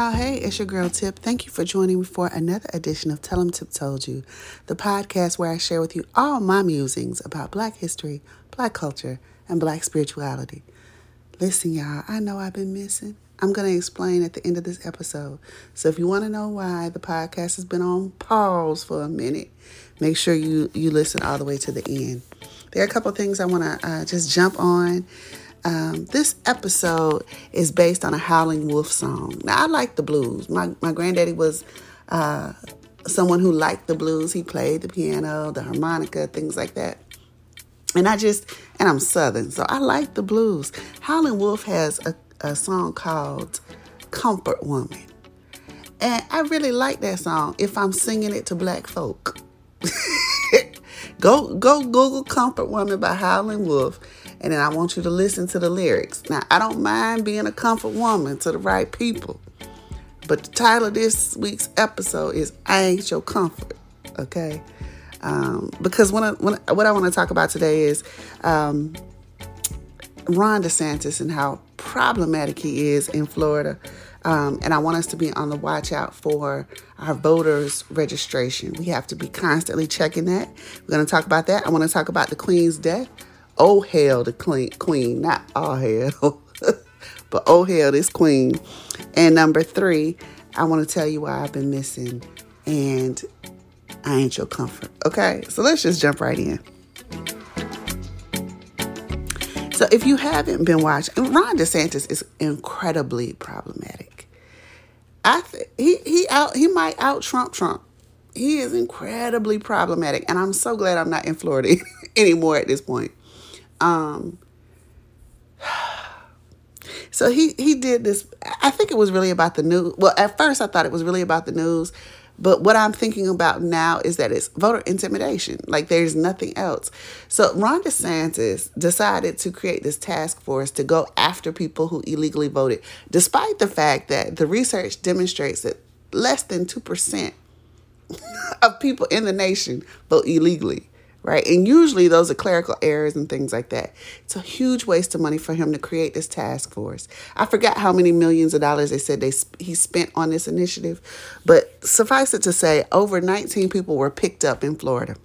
Y'all, hey, it's your girl Tip. Thank you for joining me for another edition of Tell 'em Tip Told You, the podcast where I share with you all my musings about black history, black culture, and black spirituality. Listen, y'all, I know I've been missing. I'm going to explain at the end of this episode. So if you want to know why the podcast has been on pause for a minute, make sure you, you listen all the way to the end. There are a couple things I want to uh, just jump on. Um, this episode is based on a Howling Wolf song. Now, I like the blues. My, my granddaddy was uh, someone who liked the blues. He played the piano, the harmonica, things like that. And I just, and I'm Southern, so I like the blues. Howling Wolf has a, a song called Comfort Woman. And I really like that song if I'm singing it to black folk. go go Google Comfort Woman by Howling Wolf and then I want you to listen to the lyrics. Now, I don't mind being a comfort woman to the right people, but the title of this week's episode is I Ain't Your Comfort, okay? Um, because when I, when, what I want to talk about today is um, Ron DeSantis and how problematic he is in Florida. Um, and I want us to be on the watch out for our voters' registration. We have to be constantly checking that. We're going to talk about that. I want to talk about the Queen's death. Oh hell, the queen, not all hell, but oh hell, this queen. And number three, I want to tell you why I've been missing, and I ain't your comfort. Okay, so let's just jump right in. So if you haven't been watching, Ron DeSantis is incredibly problematic. I th- he he out he might out Trump Trump. He is incredibly problematic, and I'm so glad I'm not in Florida anymore at this point. Um, so he he did this. I think it was really about the news. Well, at first I thought it was really about the news, but what I'm thinking about now is that it's voter intimidation. Like there's nothing else. So Ron DeSantis decided to create this task force to go after people who illegally voted, despite the fact that the research demonstrates that less than two percent of people in the nation vote illegally right? And usually those are clerical errors and things like that. It's a huge waste of money for him to create this task force. I forgot how many millions of dollars they said they he spent on this initiative, but suffice it to say, over 19 people were picked up in Florida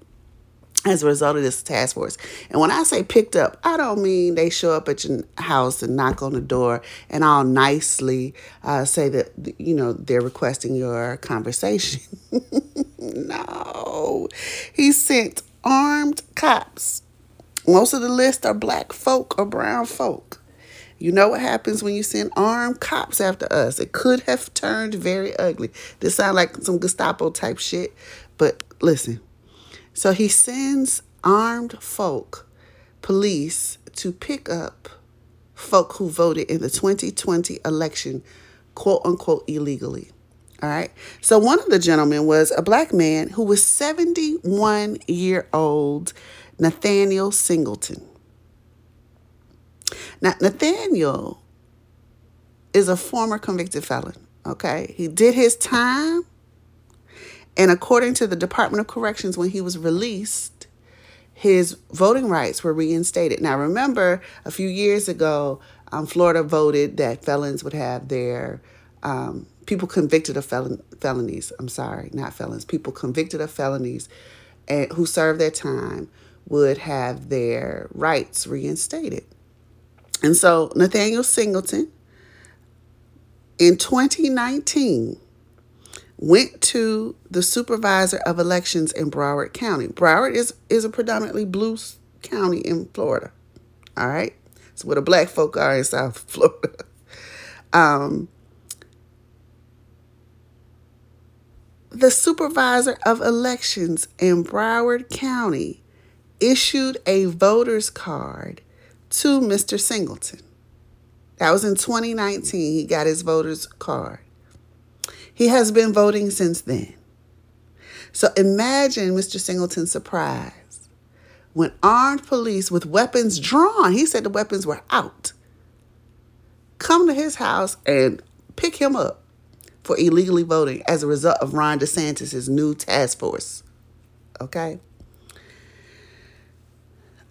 as a result of this task force. And when I say picked up, I don't mean they show up at your house and knock on the door and all nicely uh, say that, you know, they're requesting your conversation. no. He sent armed cops. Most of the list are black folk or brown folk. You know what happens when you send armed cops after us? It could have turned very ugly. This sounds like some Gestapo type shit, but listen. So he sends armed folk, police, to pick up folk who voted in the 2020 election, quote unquote, illegally. All right. So one of the gentlemen was a black man who was 71 year old Nathaniel Singleton. Now, Nathaniel is a former convicted felon. Okay. He did his time. And according to the Department of Corrections, when he was released, his voting rights were reinstated. Now, remember, a few years ago, um, Florida voted that felons would have their um, people convicted of felon, felonies. I'm sorry, not felons. People convicted of felonies and who served their time would have their rights reinstated. And so Nathaniel Singleton in 2019 went to the supervisor of elections in Broward County. Broward is, is a predominantly blue county in Florida. All right. It's where the black folk are in South Florida. Um, the supervisor of elections in Broward County issued a voter's card to Mr. Singleton. That was in 2019. He got his voter's card. He has been voting since then. So imagine Mr. Singleton's surprise when armed police with weapons drawn, he said the weapons were out, come to his house and pick him up for illegally voting as a result of Ron DeSantis' new task force. Okay?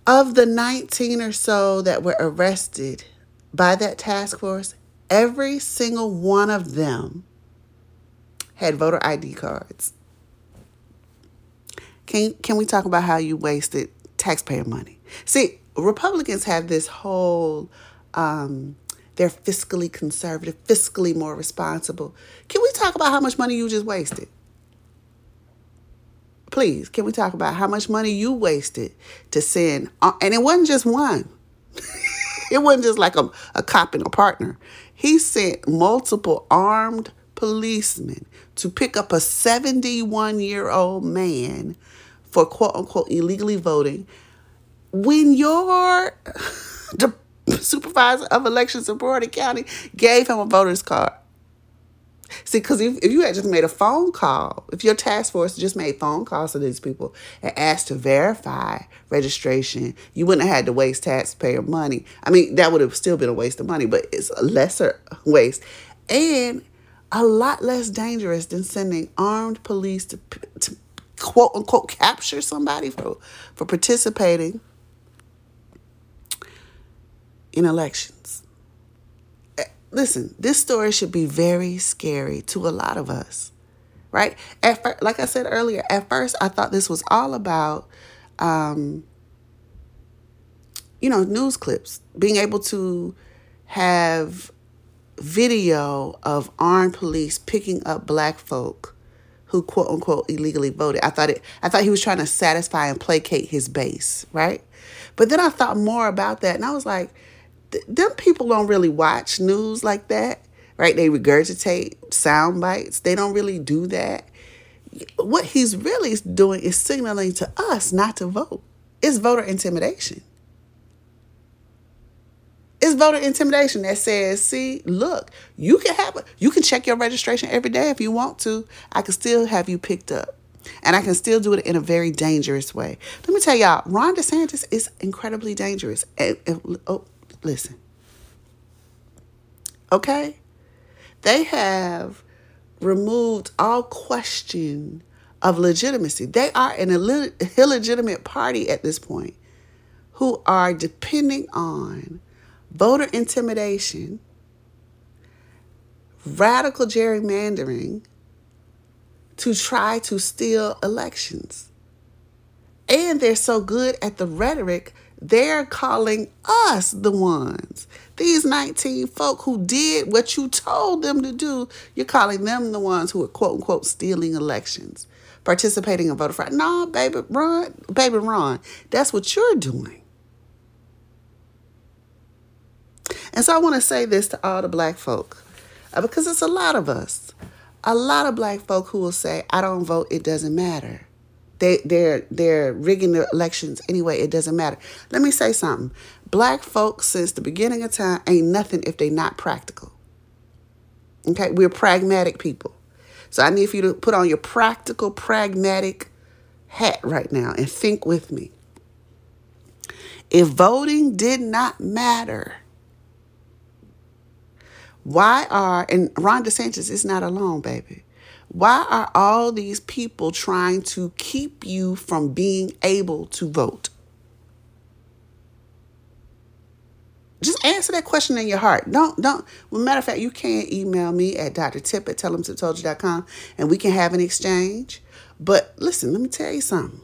Of the 19 or so that were arrested by that task force, every single one of them had voter ID cards. Can can we talk about how you wasted taxpayer money? See, Republicans have this whole um, they're fiscally conservative, fiscally more responsible. Can we talk about how much money you just wasted? Please, can we talk about how much money you wasted to send? Uh, and it wasn't just one. it wasn't just like a, a cop and a partner. He sent multiple armed policemen to pick up a 71 year old man for quote unquote illegally voting when your supervisor of elections in Broward County gave him a voter's card. See, because if, if you had just made a phone call, if your task force just made phone calls to these people and asked to verify registration, you wouldn't have had to waste taxpayer money. I mean, that would have still been a waste of money, but it's a lesser waste and a lot less dangerous than sending armed police to, to quote unquote capture somebody for, for participating in elections. Eh, listen, this story should be very scary to a lot of us, right? At first, like I said earlier, at first I thought this was all about, um, you know, news clips, being able to have video of armed police picking up black folk who quote unquote illegally voted. I thought it I thought he was trying to satisfy and placate his base, right? But then I thought more about that and I was like, them people don't really watch news like that, right? They regurgitate sound bites. They don't really do that. What he's really doing is signaling to us not to vote. It's voter intimidation. It's voter intimidation that says, see, look, you can have a, you can check your registration every day if you want to. I can still have you picked up. And I can still do it in a very dangerous way. Let me tell y'all, Ron DeSantis is incredibly dangerous. And, and oh, listen. Okay? They have removed all question of legitimacy. They are an illegitimate party at this point who are depending on voter intimidation, radical gerrymandering to try to steal elections. And they're so good at the rhetoric, they're calling us the ones. These 19 folk who did what you told them to do, you're calling them the ones who are quote unquote stealing elections, participating in voter fraud. No, baby, Ron, baby Ron, that's what you're doing. And so I want to say this to all the black folk, uh, because it's a lot of us. A lot of black folk who will say, I don't vote, it doesn't matter. They, they're, they're rigging the elections anyway, it doesn't matter. Let me say something. Black folks, since the beginning of time, ain't nothing if they not practical. Okay, we're pragmatic people. So I need for you to put on your practical, pragmatic hat right now and think with me. If voting did not matter, why are, and Ron DeSantis is not alone, baby. Why are all these people trying to keep you from being able to vote? Just answer that question in your heart. Don't, don't. Well, matter of fact, you can email me at Dr. Tip at tellemtiptold.com and we can have an exchange. But listen, let me tell you something.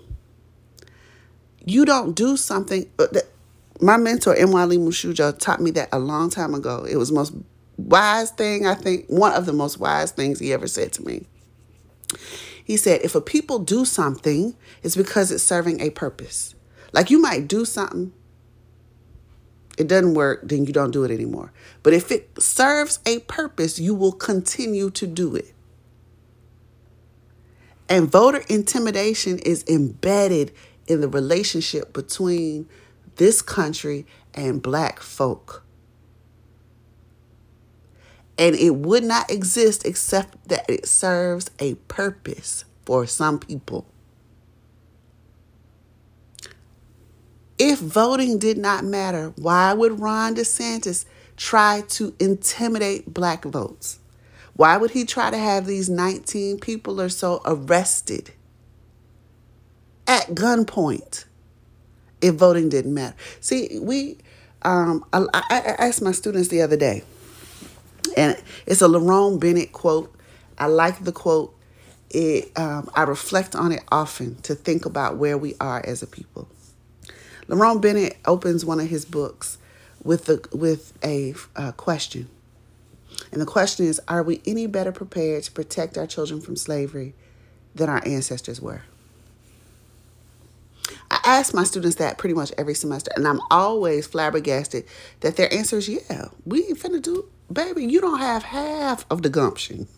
You don't do something. Uh, that, my mentor, Mwalimu Shujaa, taught me that a long time ago. It was most wise thing, I think, one of the most wise things he ever said to me. He said, if a people do something, it's because it's serving a purpose. Like you might do something, it doesn't work, then you don't do it anymore. But if it serves a purpose, you will continue to do it. And voter intimidation is embedded in the relationship between this country and black folk. And it would not exist except that it serves a purpose for some people. If voting did not matter, why would Ron DeSantis try to intimidate black votes? Why would he try to have these 19 people or so arrested at gunpoint if voting didn't matter? See, we, um, I, I asked my students the other day, and it's a Lerone Bennett quote. I like the quote. It, um, I reflect on it often to think about where we are as a people. Lerone Bennett opens one of his books with a, with a uh, question. And the question is Are we any better prepared to protect our children from slavery than our ancestors were? I ask my students that pretty much every semester, and I'm always flabbergasted that their answer is yeah, we ain't finna do, baby, you don't have half of the gumption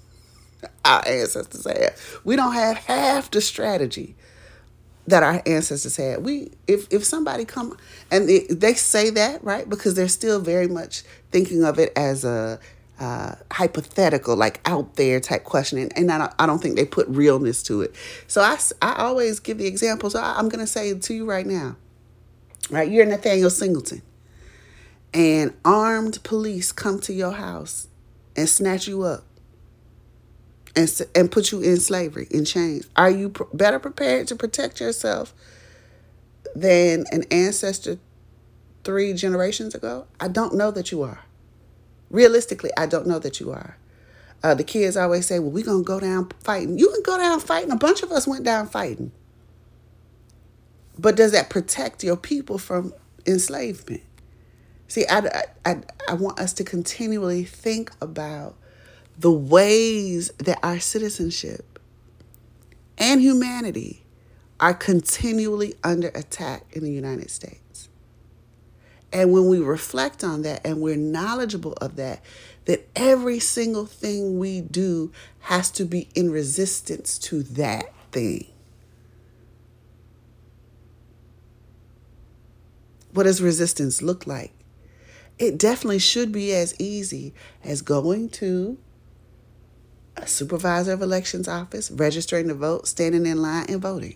our ancestors had. We don't have half the strategy that our ancestors had. We if if somebody come and they, they say that right because they're still very much thinking of it as a uh, hypothetical, like out there type question, and, and I, don't, I don't think they put realness to it. So I, I always give the example. So I, I'm going to say to you right now. Right, you're Nathaniel Singleton, and armed police come to your house and snatch you up and, and put you in slavery, in chains? Are you pr- better prepared to protect yourself than an ancestor three generations ago? I don't know that you are. Realistically, I don't know that you are. Uh, the kids always say, well, we're going to go down fighting. You can go down fighting. A bunch of us went down fighting. But does that protect your people from enslavement? See, I, I, I want us to continually think about the ways that our citizenship and humanity are continually under attack in the United States. And when we reflect on that and we're knowledgeable of that, that every single thing we do has to be in resistance to that thing. What does resistance look like? It definitely should be as easy as going to a supervisor of elections office, registering to vote, standing in line and voting.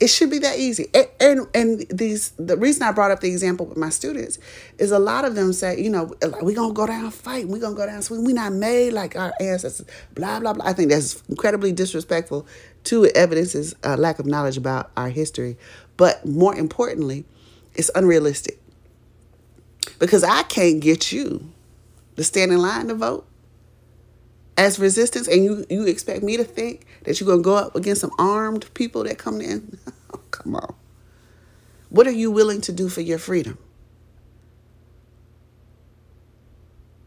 It should be that easy. And, and, and these the reason I brought up the example with my students is a lot of them say, you know, we're gonna go down fight, we're gonna go down swing, we're not made like our ancestors, blah blah blah. I think that's incredibly disrespectful to evidences a lack of knowledge about our history. But more importantly, it's unrealistic. Because I can't get you to stand in line to vote as resistance and you you expect me to think that you're to go up against some armed people that come in? Oh, come on. What are you willing to do for your freedom?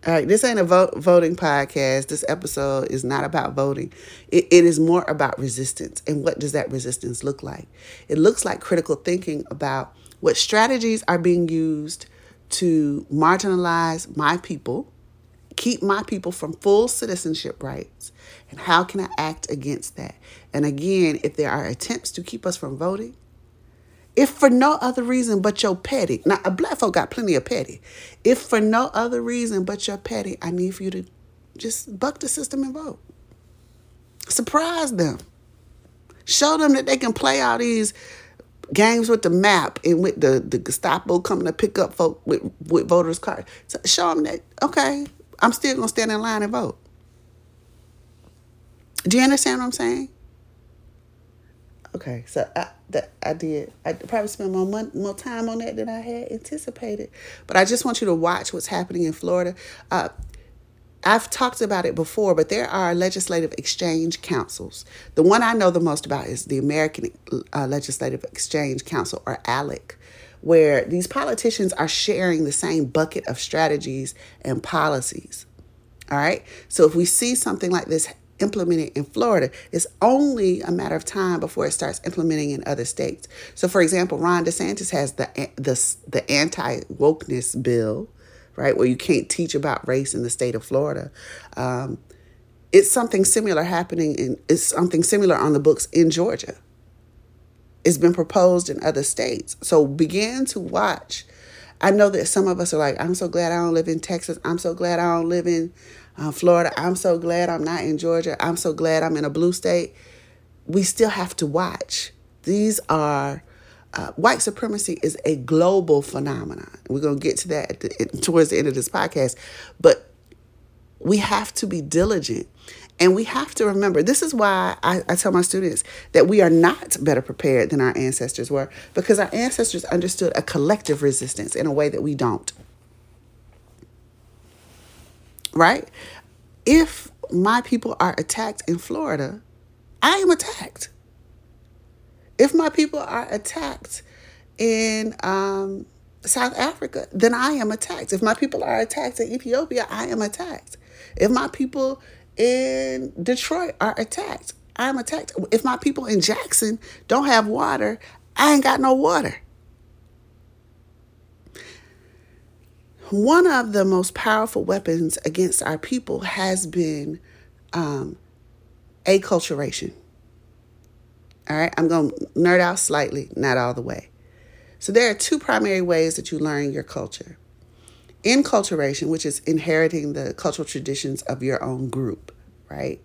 All right this ain't a vote, voting podcast. This episode is not about voting. It, it is more about resistance and what does that resistance look like? It looks like critical thinking about what strategies are being used to marginalize my people keep my people from full citizenship rights? And how can I act against that? And again, if there are attempts to keep us from voting, if for no other reason but your petty, now a black folk got plenty of petty. If for no other reason but your petty, I need for you to just buck the system and vote. Surprise them. Show them that they can play all these games with the map and with the, the Gestapo coming to pick up folk with, with voters' cards. So show them that, okay, I'm still gonna stand in line and vote. Do you understand what I'm saying? Okay, so I that I did. I probably spent more more time on that than I had anticipated. But I just want you to watch what's happening in Florida. Uh, I've talked about it before, but there are legislative exchange councils. The one I know the most about is the American uh, Legislative Exchange Council, or ALEC where these politicians are sharing the same bucket of strategies and policies. All right. So if we see something like this implemented in Florida, it's only a matter of time before it starts implementing in other states. So, for example, Ron DeSantis has the the the anti wokeness bill, right, where you can't teach about race in the state of Florida. Um, it's something similar happening in it's something similar on the books in Georgia. It's been proposed in other states. So begin to watch I know that some of us are like, I'm so glad I don't live in Texas. I'm so glad I don't live in uh, Florida. I'm so glad I'm not in Georgia. I'm so glad I'm in a blue state. We still have to watch. These are uh, white supremacy is a global phenomenon. We're going to get to that the, towards the end of this podcast, but we have to be diligent and we have to remember this is why I, I, tell my students that we are not better prepared than our ancestors were because our ancestors understood a collective resistance in a way that we don't. Right? If my people are attacked in Florida, I am attacked. If my people are attacked in um, South Africa, then I am attacked. If my people are attacked in Ethiopia, I am attacked. If my people in Detroit are attacked. I'm attacked. If my people in Jackson don't have water, I ain't got no water. One of the most powerful weapons against our people has been um, acculturation. All right, I'm going to nerd out slightly, not all the way. So, there are two primary ways that you learn your culture Enculturation, which is inheriting the cultural traditions of your own group, right?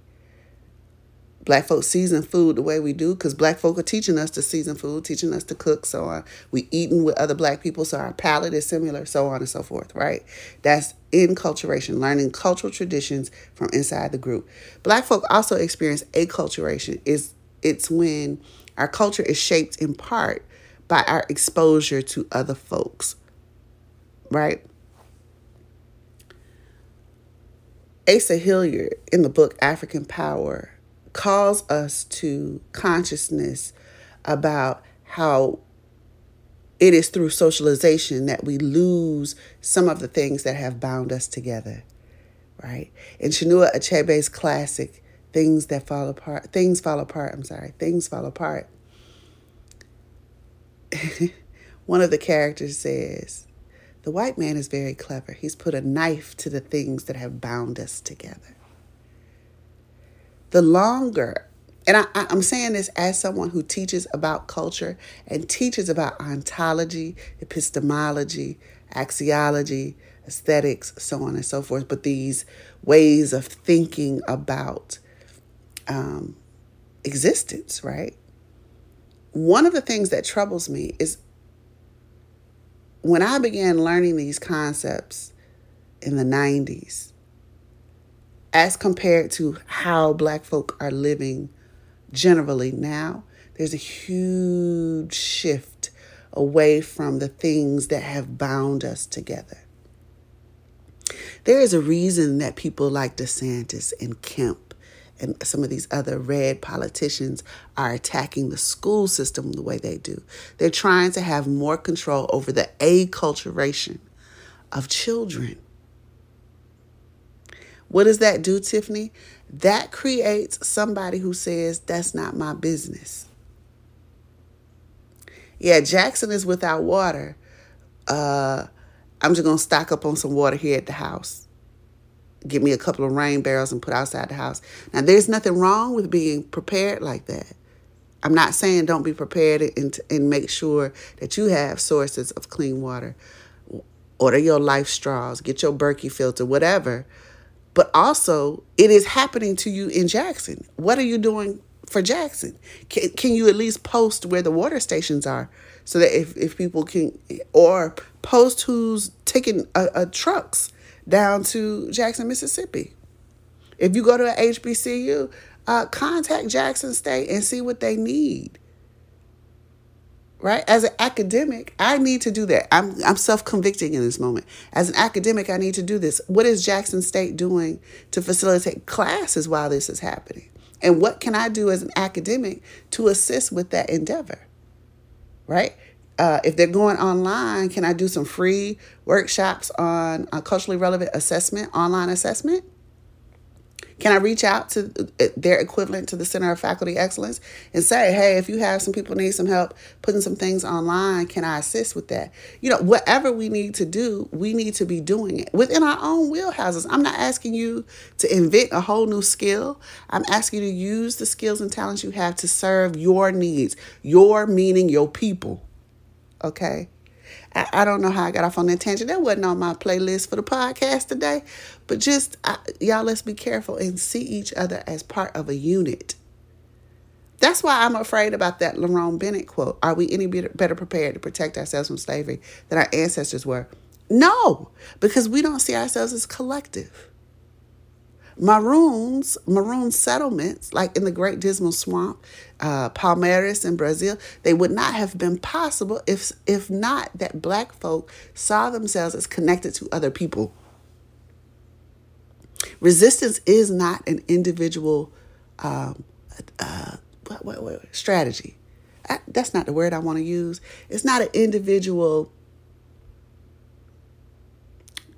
Black folks season food the way we do because black folk are teaching us to season food, teaching us to cook, so on. We eating with other black people, so our palate is similar, so on and so forth, right? That's enculturation, learning cultural traditions from inside the group. Black folk also experience acculturation. Is it's when our culture is shaped in part by our exposure to other folks, right? Asa Hilliard in the book African Power calls us to consciousness about how it is through socialization that we lose some of the things that have bound us together, right? In Chinua Achebe's classic, Things That Fall Apart, Things Fall Apart, I'm sorry, Things Fall Apart, one of the characters says, the white man is very clever. He's put a knife to the things that have bound us together. The longer, and I, am saying this as someone who teaches about culture and teaches about ontology, epistemology, axiology, aesthetics, so on and so forth, but these ways of thinking about um, existence, right? One of the things that troubles me is when I began learning these concepts in the 90s, as compared to how black folk are living generally now, there's a huge shift away from the things that have bound us together. There is a reason that people like DeSantis and Kemp and some of these other red politicians are attacking the school system the way they do. They're trying to have more control over the acculturation of children. What does that do, Tiffany? That creates somebody who says, That's not my business. Yeah, Jackson is without water. Uh, I'm just going to stock up on some water here at the house get me a couple of rain barrels and put outside the house. Now, there's nothing wrong with being prepared like that. I'm not saying don't be prepared and, and make sure that you have sources of clean water. Order your life straws, get your Berkey filter, whatever. But also, it is happening to you in Jackson. What are you doing for Jackson? Can, can you at least post where the water stations are so that if, if people can, or post who's taking a, a trucks down to Jackson, Mississippi. If you go to a HBCU, uh, contact Jackson State and see what they need. Right? As an academic, I need to do that. I'm, I'm self convicting in this moment. As an academic, I need to do this. What is Jackson State doing to facilitate classes while this is happening? And what can I do as an academic to assist with that endeavor? Right? Uh, if they're going online, can I do some free workshops on culturally relevant assessment, online assessment? Can I reach out to uh, their equivalent to the Center of Faculty Excellence and say, hey, if you have some people need some help putting some things online, can I assist with that? You know, whatever we need to do, we need to be doing it within our own wheelhouses. I'm not asking you to invent a whole new skill. I'm asking you to use the skills and talents you have to serve your needs, your meaning your people okay? I, I don't know how I got off on that tangent. That wasn't on my playlist for the podcast today. But just, I, y'all, let's be careful and see each other as part of a unit. That's why I'm afraid about that Lerone Bennett quote. Are we any better prepared to protect ourselves from slavery than our ancestors were? No, because we don't see ourselves as collective. Maroons, maroon settlements, like in the Great Dismal Swamp, uh, Palmares in Brazil, they would not have been possible if, if not that black folk saw themselves as connected to other people. Resistance is not an individual um, uh, strategy. I, that's not the word I want to use. It's not an individual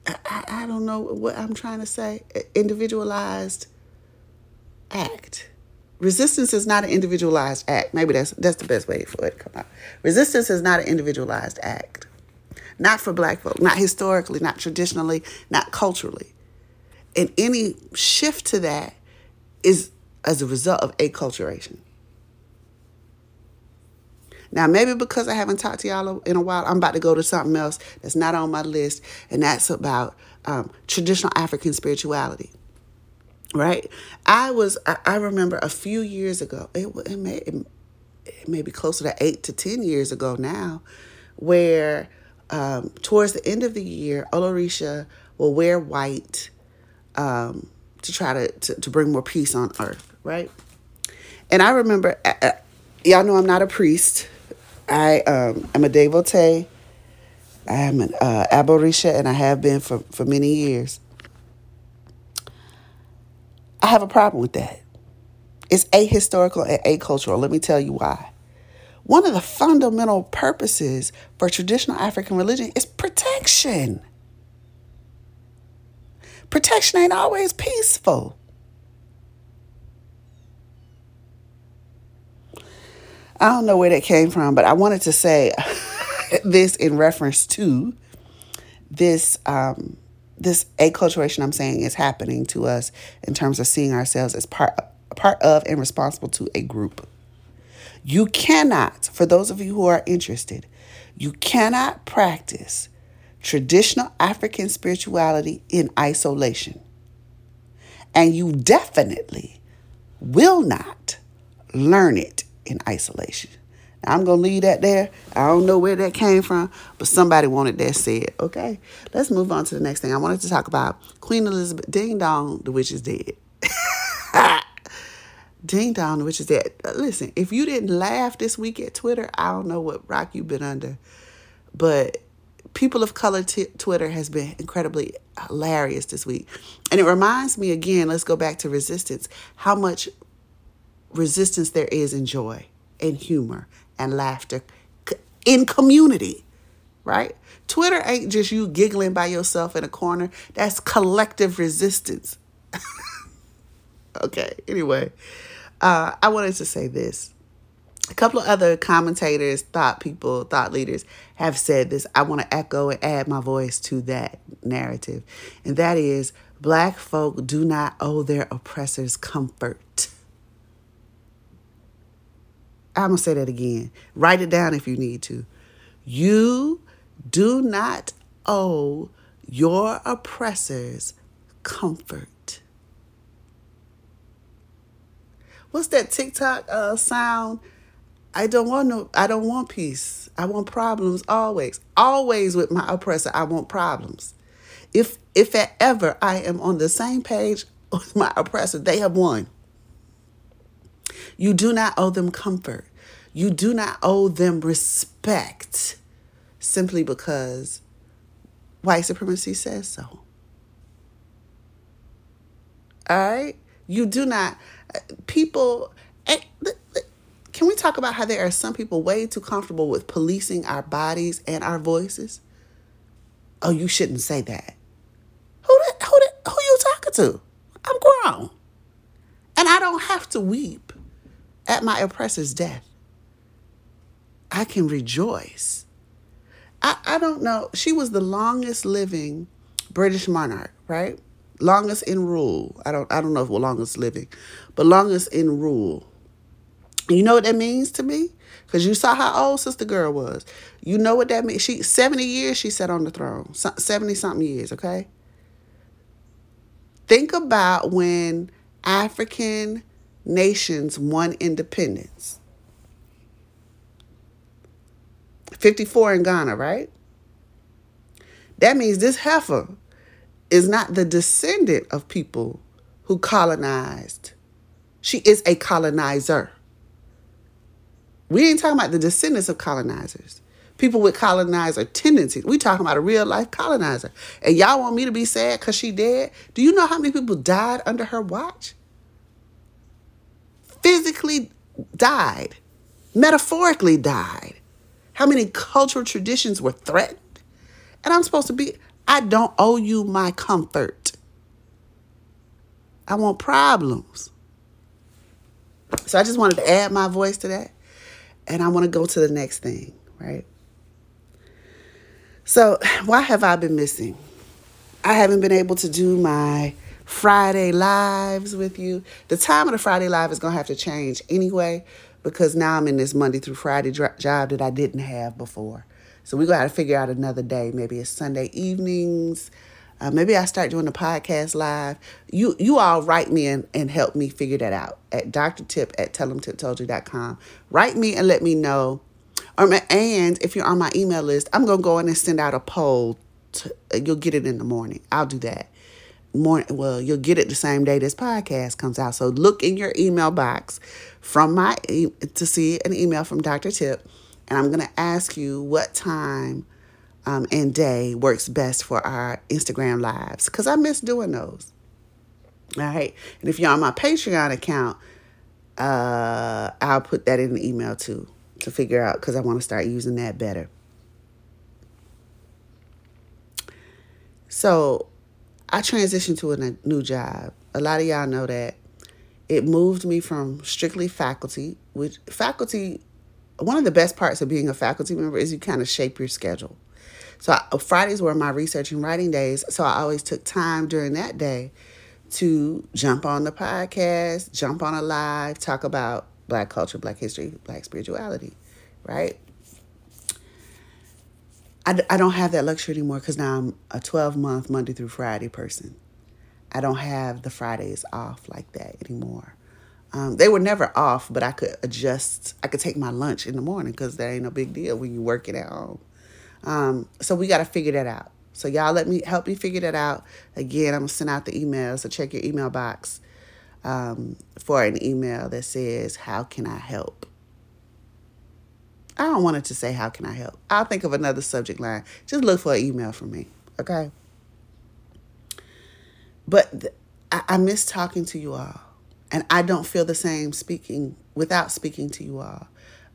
I, I don't know what I'm trying to say. Individualized act. Resistance is not an individualized act. Maybe that's that's the best way for it to come out. Resistance is not an individualized act. Not for black folk, not historically, not traditionally, not culturally. And any shift to that is as a result of acculturation. Now, maybe because I haven't talked to y'all in a while, I'm about to go to something else that's not on my list, and that's about um, traditional African spirituality. Right? I was, I, remember a few years ago, it, it, may, it, it may be closer to eight to 10 years ago now, where um, towards the end of the year, Olorisha will wear white um, to try to, to, to bring more peace on earth, right? And I remember, y'all know I'm not a priest, I um, am a devotee. I am an uh, Aborisha, and I have been for, for many years. I have a problem with that. It's ahistorical and acultural. Let me tell you why. One of the fundamental purposes for traditional African religion is protection. Protection ain't always peaceful. I don't know where that came from, but I wanted to say this in reference to this um, this acculturation I'm saying is happening to us in terms of seeing ourselves as part part of and responsible to a group. You cannot, for those of you who are interested, you cannot practice traditional African spirituality in isolation. And you definitely will not learn it in isolation. Now, I'm going to leave that there. I don't know where that came from, but somebody wanted that said. Okay, let's move on to the next thing. I wanted to talk about Queen Elizabeth. Ding dong, the witch is dead. Ding dong, the witch is dead. Uh, listen, if you didn't laugh this week at Twitter, I don't know what rock you've been under, but people of color t- Twitter has been incredibly hilarious this week. And it reminds me again, let's go back to resistance, how much resistance there is in joy and humor and laughter in community, right? Twitter ain't just you giggling by yourself in a corner. That's collective resistance. okay, anyway, uh, I wanted to say this. A couple of other commentators, thought people, thought leaders have said this. I want to echo and add my voice to that narrative. And that is Black folk do not owe their oppressors comfort. I'm going to say that again. Write it down if you need to. You do not owe your oppressors comfort. What's that TikTok uh, sound? I don't want no I don't want peace. I want problems always. Always with my oppressor, I want problems. If if ever I am on the same page with my oppressor, they have won. You do not owe them comfort. You do not owe them respect simply because white supremacy says so. All right? You do not, people, eh, can we talk about how there are some people way too comfortable with policing our bodies and our voices? Oh, you shouldn't say that. Who, the, who, the, who you talking to? I'm grown. And I don't have to weep at my oppressor's death, I can rejoice. I, I don't know. She was the longest living British monarch, right? Longest in rule. I don't I don't know if we're longest living, but longest in rule. You know what that means to me? Because you saw how old Sister Girl was. You know what that means? She 70 years she sat on the throne. 70 something years, okay? Think about when African nations won independence. 54 in Ghana, right? That means this heifer is not the descendant of people who colonized. She is a colonizer. We ain't talking about the descendants of colonizers. People with colonizer tendencies. We talking about a real life colonizer. And y'all want me to be sad because she dead? Do you know how many people died under her watch? Physically died. Metaphorically died. How many cultural traditions were threatened? And I'm supposed to be, I don't owe you my comfort. I want problems. So I just wanted to add my voice to that. And I want to go to the next thing, right? So, why have I been missing? I haven't been able to do my Friday lives with you. The time of the Friday live is going to have to change anyway because now I'm in this Monday through Friday job that I didn't have before. So we got to figure out another day. Maybe it's Sunday evenings. Uh, maybe I start doing the podcast live. You you all write me and, and help me figure that out at Dr. Tip at tellemtiptoldyou.com. Write me and let me know. Or, and if you're on my email list, I'm going to go in and send out a poll. To, you'll get it in the morning. I'll do that. Morning, well, you'll get it the same day this podcast comes out. So look in your email box from my to see an email from Dr. Tip and I'm to ask you what time um, and day works best for our Instagram lives because I miss doing those. All right. And if you're on my Patreon account, uh, I'll put that in the email too to figure out because I want to start using that better. So I transitioned to a new job. A lot of y'all know that it moved me from strictly faculty, which faculty one of the best parts of being a faculty member is you kind of shape your schedule. So I, uh, Fridays were my research and writing days. So I always took time during that day to jump on the podcast, jump on a live, talk about Black culture, Black history, Black spirituality, right? I, I don't have that luxury anymore because now I'm a 12 month Monday through Friday person. I don't have the Fridays off like that anymore. Um, they were never off, but I could adjust. I could take my lunch in the morning because that ain't no big deal when you're working at home. Um, so we got to figure that out. So y'all let me help me figure that out. Again, I'm gonna send out the email. So check your email box um, for an email that says, "How can I help?" I don't want it to say, "How can I help?" I'll think of another subject line. Just look for an email from me, okay? But th- I-, I miss talking to you all. And I don't feel the same speaking without speaking to you all.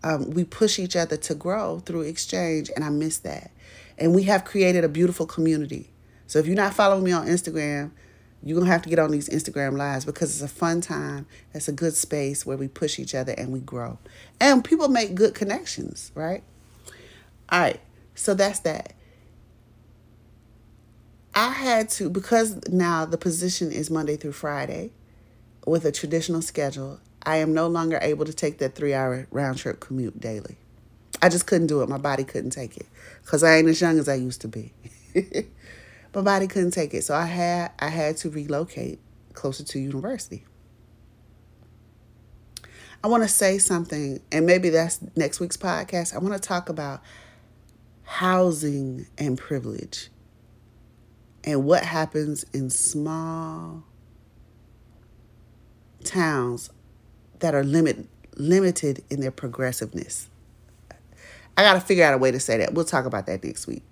Um, we push each other to grow through exchange, and I miss that. And we have created a beautiful community. So if you're not following me on Instagram, you're going to have to get on these Instagram lives because it's a fun time. It's a good space where we push each other and we grow. And people make good connections, right? All right. So that's that. I had to, because now the position is Monday through Friday, with a traditional schedule, I am no longer able to take that three hour round trip commute daily. I just couldn't do it. My body couldn't take it because I ain't as young as I used to be. My body couldn't take it, so I had I had to relocate closer to university. I want to say something, and maybe that's next week's podcast. I want to talk about housing and privilege and what happens in small towns that are limit, limited in their progressiveness. I got to figure out a way to say that. We'll talk about that next week.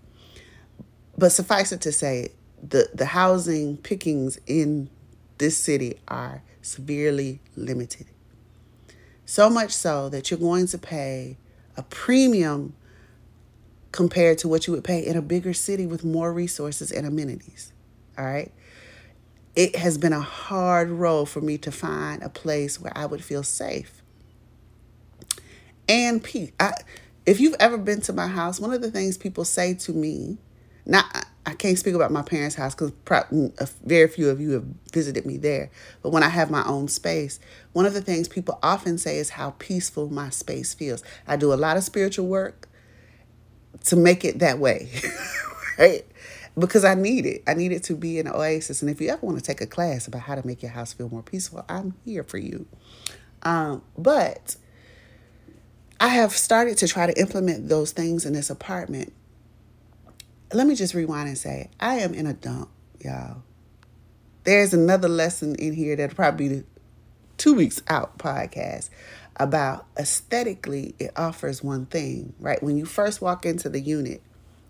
But suffice it to say, the, the housing pickings in this city are severely limited. So much so that you're going to pay a premium compared to what you would pay in a bigger city with more resources and amenities. All right it has been a hard road for me to find a place where I would feel safe and peace. I, if you've ever been to my house, one of the things people say to me, now I can't speak about my parents' house because very few of you have visited me there. But when I have my own space, one of the things people often say is how peaceful my space feels. I do a lot of spiritual work to make it that way, right? Because I need it. I need it to be an oasis. And if you ever want to take a class about how to make your house feel more peaceful, I'm here for you. Um, but I have started to try to implement those things in this apartment let me just rewind and say, I am in a dump, y'all. There's another lesson in here that'll probably be two weeks out podcast about aesthetically, it offers one thing, right? When you first walk into the unit,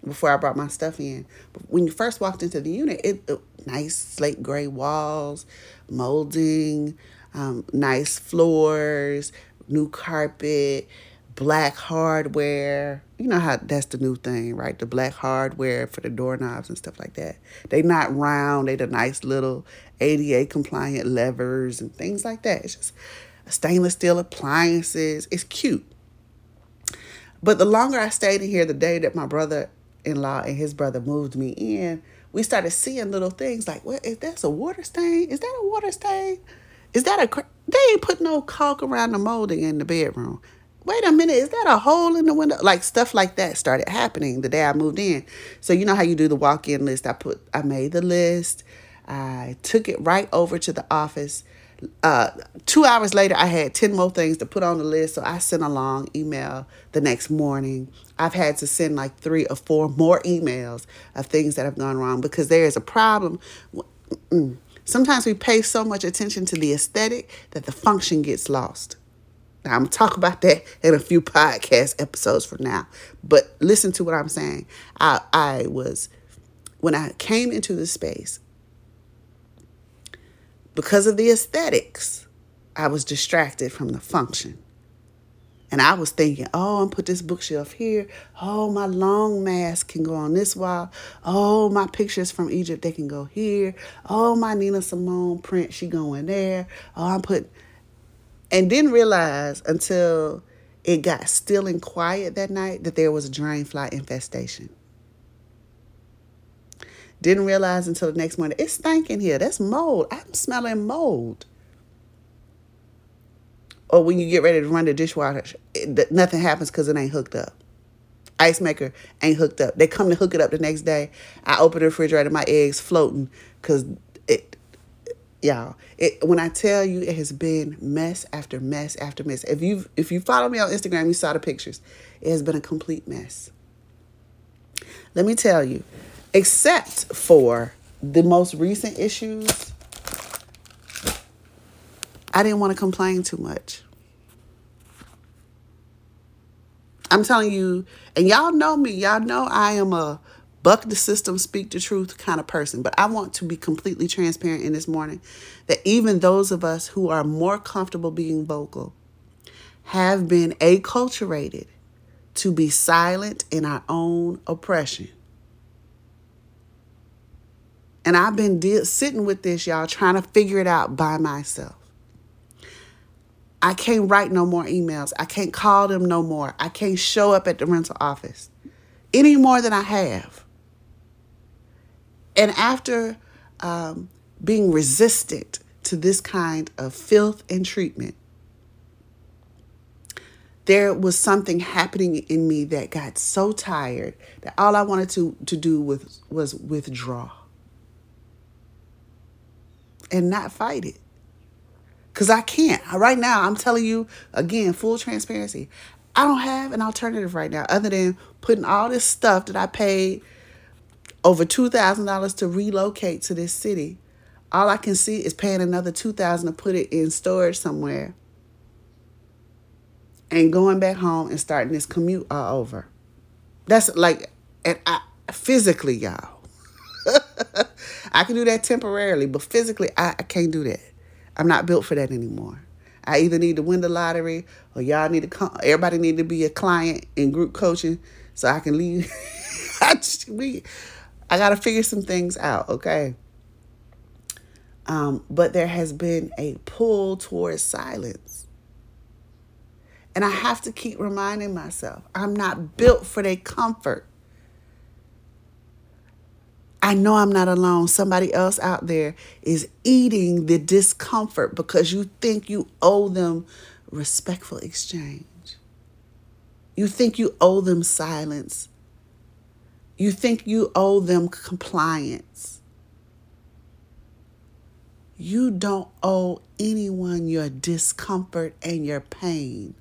before I brought my stuff in, when you first walked into the unit, it, it nice slate gray walls, molding, um, nice floors, new carpet, black hardware. You know how that's the new thing, right? The black hardware for the doorknobs and stuff like that. They not round. They the nice little ADA compliant levers and things like that. It's just stainless steel appliances. It's cute. But the longer I stayed in here, the day that my brother-in-law and his brother moved me in, we started seeing little things like, "What is that? A water stain? Is that a water stain? Is that a? They ain't put no caulk around the molding in the bedroom wait a minute, is that a hole in the window? Like stuff like that started happening the day I moved in. So you know how you do the walk-in list. I put I made the list. I took it right over to the office. Uh, two hours later, I had 10 more things to put on the list. So I sent a long email the next morning. I've had to send like three or four more emails of things that have gone wrong because there is a problem. Sometimes we pay so much attention to the aesthetic that the function gets lost. Now, I'm going to talk about that in a few podcast episodes from now. But listen to what I'm saying. I, I was, when I came into the space, because of the aesthetics, I was distracted from the function. And I was thinking, oh, I'm put this bookshelf here. Oh, my long mask can go on this wall. Oh, my pictures from Egypt, they can go here. Oh, my Nina Simone print, she going there. Oh, I'm putting and didn't realize until it got still and quiet that night that there was a drain fly infestation. Didn't realize until the next morning, it's stinking here. That's mold. I'm smelling mold. Or when you get ready to run the dishwasher, it, nothing happens because it ain't hooked up. Ice maker ain't hooked up. They come to hook it up the next day. I open the refrigerator, my eggs floating because it y'all. It when I tell you it has been mess after mess after mess. If you if you follow me on Instagram, you saw the pictures. It has been a complete mess. Let me tell you, except for the most recent issues, I didn't want to complain too much. I'm telling you, and y'all know me, y'all know I am a buck the system, speak the truth kind of person. But I want to be completely transparent in this morning that even those of us who are more comfortable being vocal have been acculturated to be silent in our own oppression. And I've been de- sitting with this, y'all, trying to figure it out by myself. I can't write no more emails. I can't call them no more. I can't show up at the rental office any more than I have. And after um, being resistant to this kind of filth and treatment, there was something happening in me that got so tired that all I wanted to, to do was, was withdraw and not fight it. Because I can't. Right now, I'm telling you again, full transparency. I don't have an alternative right now other than putting all this stuff that I paid over $2,000 to relocate to this city. All I can see is paying another 2000 to put it in storage somewhere and going back home and starting this commute all over. That's like, and I physically, y'all. I can do that temporarily, but physically, I, I can't do that. I'm not built for that anymore. I either need to win the lottery or y'all need to come. Everybody need to be a client in group coaching so I can leave. I just, we, I got to figure some things out, okay? Um, but there has been a pull towards silence. And I have to keep reminding myself I'm not built for their comfort. I know I'm not alone. Somebody else out there is eating the discomfort because you think you owe them respectful exchange. You think you owe them silence. You think you owe them compliance. You don't owe anyone your discomfort and your pain.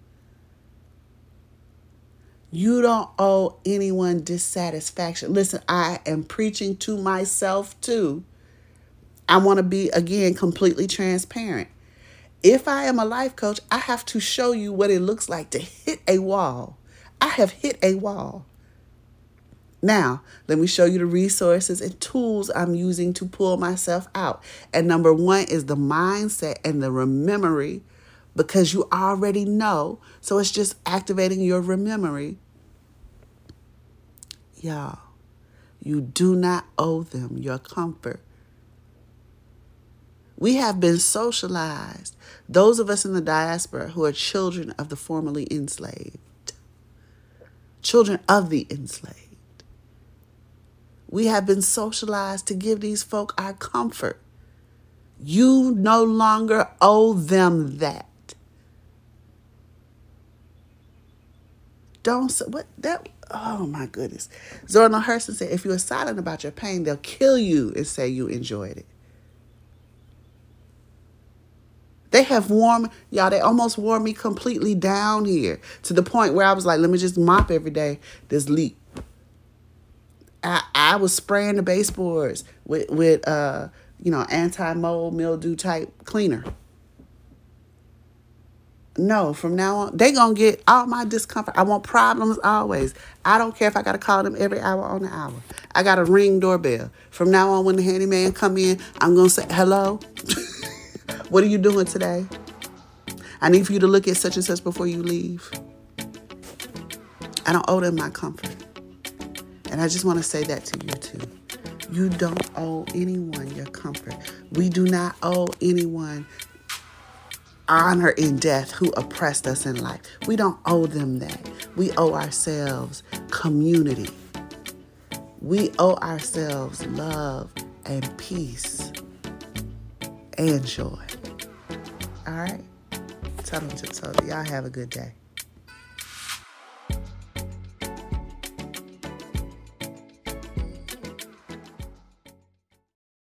You don't owe anyone dissatisfaction. Listen, I am preaching to myself too. I want to be, again, completely transparent. If I am a life coach, I have to show you what it looks like to hit a wall. I have hit a wall. Now, let me show you the resources and tools I'm using to pull myself out. And number one is the mindset and the memory because you already know. So it's just activating your memory. Y'all, you do not owe them your comfort. We have been socialized, those of us in the diaspora who are children of the formerly enslaved, children of the enslaved. We have been socialized to give these folk our comfort. You no longer owe them that. Don't what that oh my goodness. Zora Hurston said if you're silent about your pain, they'll kill you and say you enjoyed it. They have worn y'all, they almost wore me completely down here to the point where I was like, let me just mop every day this leak. I, I was spraying the baseboards with with uh, you know, anti mold mildew type cleaner. No, from now on, they gonna get all my discomfort. I want problems always. I don't care if I gotta call them every hour on the hour. I got a ring doorbell. From now on, when the handyman come in, I'm gonna say, hello. what are you doing today? I need for you to look at such and such before you leave. I don't owe them my comfort. And I just want to say that to you too. You don't owe anyone your comfort. We do not owe anyone honor in death who oppressed us in life. We don't owe them that. We owe ourselves community. We owe ourselves love and peace and joy. All right? Tell 'em Tip told you. Y'all have a good day.